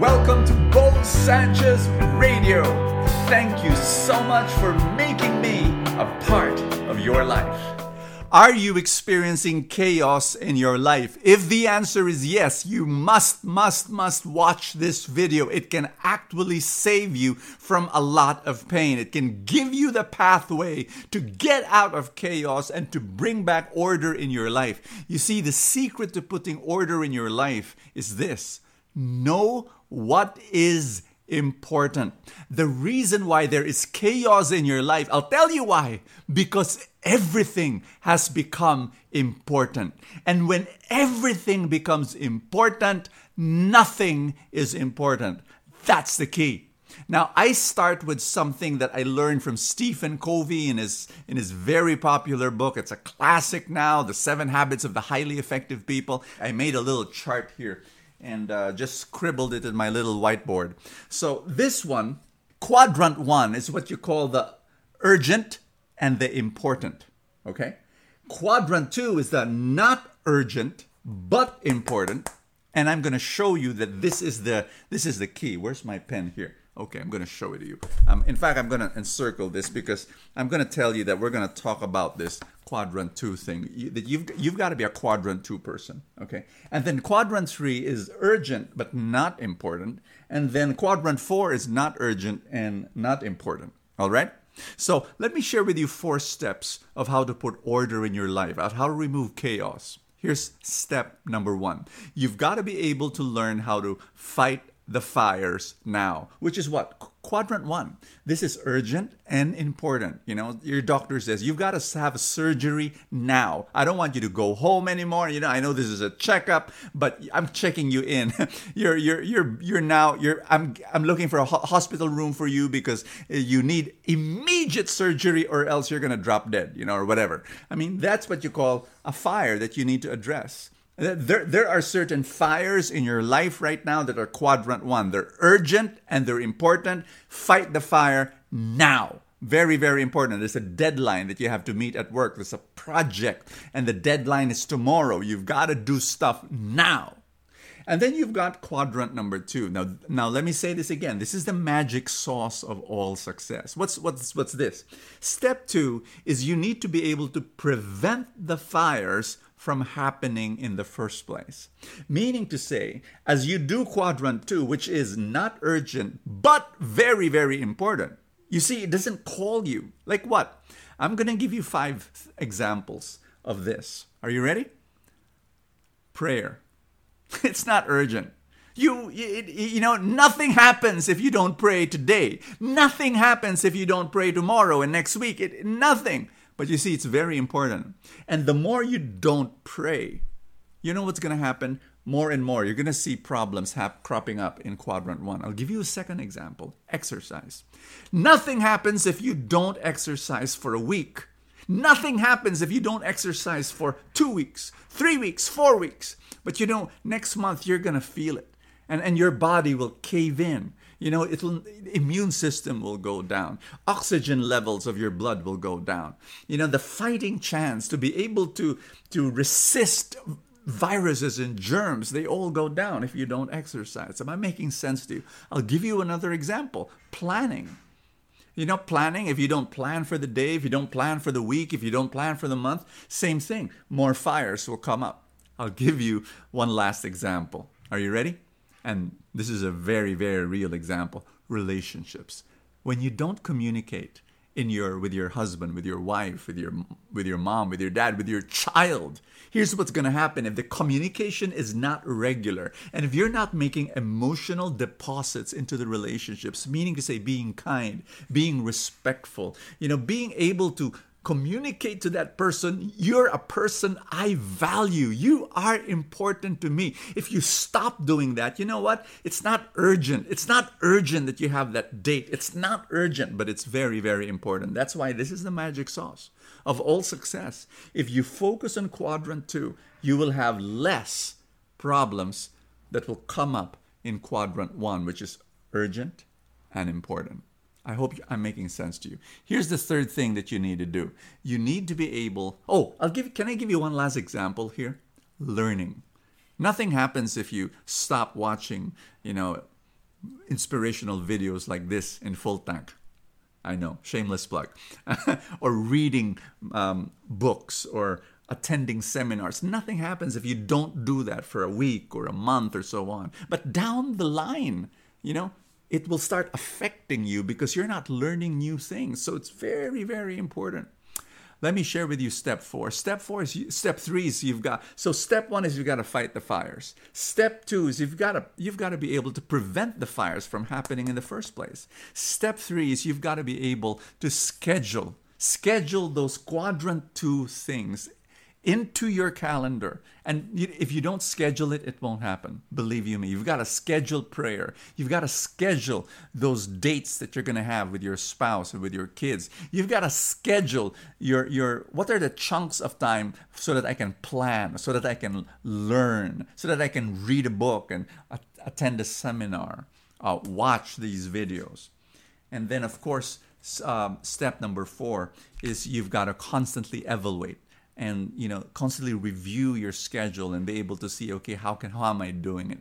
Welcome to Bo Sanchez Radio. Thank you so much for making me a part of your life. Are you experiencing chaos in your life? If the answer is yes, you must, must, must watch this video. It can actually save you from a lot of pain. It can give you the pathway to get out of chaos and to bring back order in your life. You see, the secret to putting order in your life is this know what is important. The reason why there is chaos in your life, I'll tell you why. Because everything has become important. And when everything becomes important, nothing is important. That's the key. Now, I start with something that I learned from Stephen Covey in his, in his very popular book. It's a classic now, The Seven Habits of the Highly Effective People. I made a little chart here and uh, just scribbled it in my little whiteboard. So, this one, quadrant one, is what you call the urgent and the important. Okay? Quadrant two is the not urgent but important. And I'm going to show you that this is the this is the key. Where's my pen here? Okay, I'm going to show it to you. Um, in fact, I'm going to encircle this because I'm going to tell you that we're going to talk about this quadrant two thing. That you've you've got to be a quadrant two person. Okay, and then quadrant three is urgent but not important, and then quadrant four is not urgent and not important. All right. So let me share with you four steps of how to put order in your life, of how to remove chaos. Here's step number one. You've got to be able to learn how to fight the fires now, which is what? Quadrant one. This is urgent and important. You know, your doctor says you've got to have surgery now. I don't want you to go home anymore. You know, I know this is a checkup, but I'm checking you in. you're you're you're you're now you're I'm I'm looking for a hospital room for you because you need immediate surgery or else you're going to drop dead, you know, or whatever. I mean, that's what you call a fire that you need to address. There, there are certain fires in your life right now that are quadrant one. They're urgent and they're important. Fight the fire now. Very, very important. There's a deadline that you have to meet at work. There's a project, and the deadline is tomorrow. You've got to do stuff now. And then you've got quadrant number two. Now, now let me say this again. This is the magic sauce of all success. What's what's what's this? Step two is you need to be able to prevent the fires from happening in the first place. Meaning to say, as you do quadrant two, which is not urgent, but very, very important, you see, it doesn't call you. Like what? I'm going to give you five examples of this. Are you ready? Prayer. It's not urgent. You, you, you know, nothing happens if you don't pray today. Nothing happens if you don't pray tomorrow and next week. It, nothing. But you see, it's very important. And the more you don't pray, you know what's going to happen? More and more, you're going to see problems hap- cropping up in quadrant one. I'll give you a second example exercise. Nothing happens if you don't exercise for a week. Nothing happens if you don't exercise for two weeks, three weeks, four weeks. But you know, next month you're going to feel it. And, and your body will cave in you know it'll immune system will go down. Oxygen levels of your blood will go down. You know the fighting chance to be able to to resist viruses and germs they all go down if you don't exercise. Am i making sense to you? I'll give you another example. Planning. You know planning if you don't plan for the day if you don't plan for the week if you don't plan for the month same thing. More fires will come up. I'll give you one last example. Are you ready and this is a very, very real example relationships. When you don't communicate in your with your husband, with your wife, with your with your mom, with your dad, with your child, here's what's going to happen if the communication is not regular and if you're not making emotional deposits into the relationships, meaning to say being kind, being respectful, you know, being able to communicate to that person, you're a person I value. You are important to me. If you stop doing that, you know what? It's not urgent. It's not urgent that you have that date. It's not urgent, but it's very, very important. That's why this is the magic sauce of all success. If you focus on quadrant two, you will have less problems that will come up in quadrant one, which is urgent and important. I hope I'm making sense to you. Here's the third thing that you need to do. You need to be able Oh, I'll give can I give you one last example here? Learning. Nothing happens if you stop watching, you know, inspirational videos like this in full tank. I know, shameless plug. or reading um, books or attending seminars. Nothing happens if you don't do that for a week or a month or so on. But down the line, you know, it will start affecting you because you're not learning new things. So it's very, very important. Let me share with you step four. Step four is step three is you've got so step one is you've got to fight the fires. Step two is you've got to you've got to be able to prevent the fires from happening in the first place. Step three is you've got to be able to schedule schedule those quadrant two things into your calendar. And if you don't schedule it, it won't happen. Believe you me. You've got to schedule prayer. You've got to schedule those dates that you're going to have with your spouse and with your kids. You've got to schedule your your what are the chunks of time so that I can plan, so that I can learn, so that I can read a book and attend a seminar, uh, watch these videos. And then of course, um, step number 4 is you've got to constantly evaluate and you know constantly review your schedule and be able to see okay how can how am i doing it?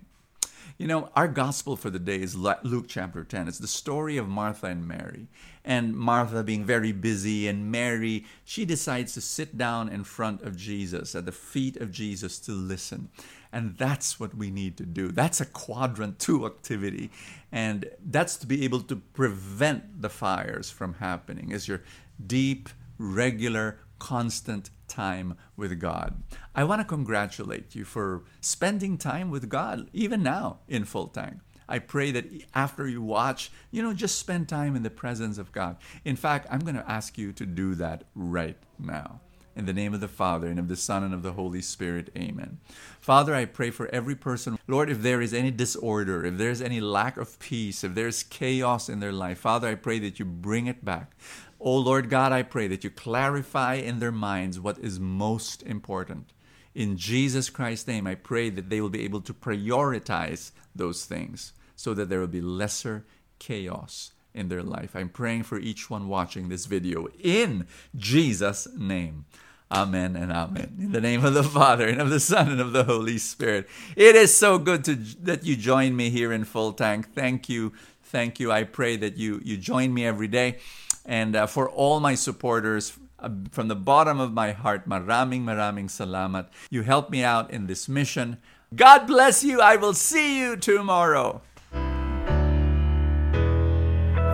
You know our gospel for the day is luke chapter 10 it's the story of martha and mary. And martha being very busy and mary she decides to sit down in front of jesus at the feet of jesus to listen. And that's what we need to do. That's a quadrant 2 activity. And that's to be able to prevent the fires from happening. Is your deep regular constant time with God. I want to congratulate you for spending time with God, even now in full tank. I pray that after you watch, you know, just spend time in the presence of God. In fact, I'm going to ask you to do that right now. In the name of the Father, and of the Son, and of the Holy Spirit. Amen. Father, I pray for every person. Lord, if there is any disorder, if there's any lack of peace, if there's chaos in their life, Father, I pray that you bring it back. Oh Lord God, I pray that you clarify in their minds what is most important. In Jesus Christ's name, I pray that they will be able to prioritize those things so that there will be lesser chaos in their life. I'm praying for each one watching this video in Jesus' name. Amen and amen. In the name of the Father and of the Son and of the Holy Spirit. It is so good to, that you join me here in Full Tank. Thank you. Thank you. I pray that you, you join me every day. And uh, for all my supporters, uh, from the bottom of my heart, maraming maraming salamat. You help me out in this mission. God bless you. I will see you tomorrow.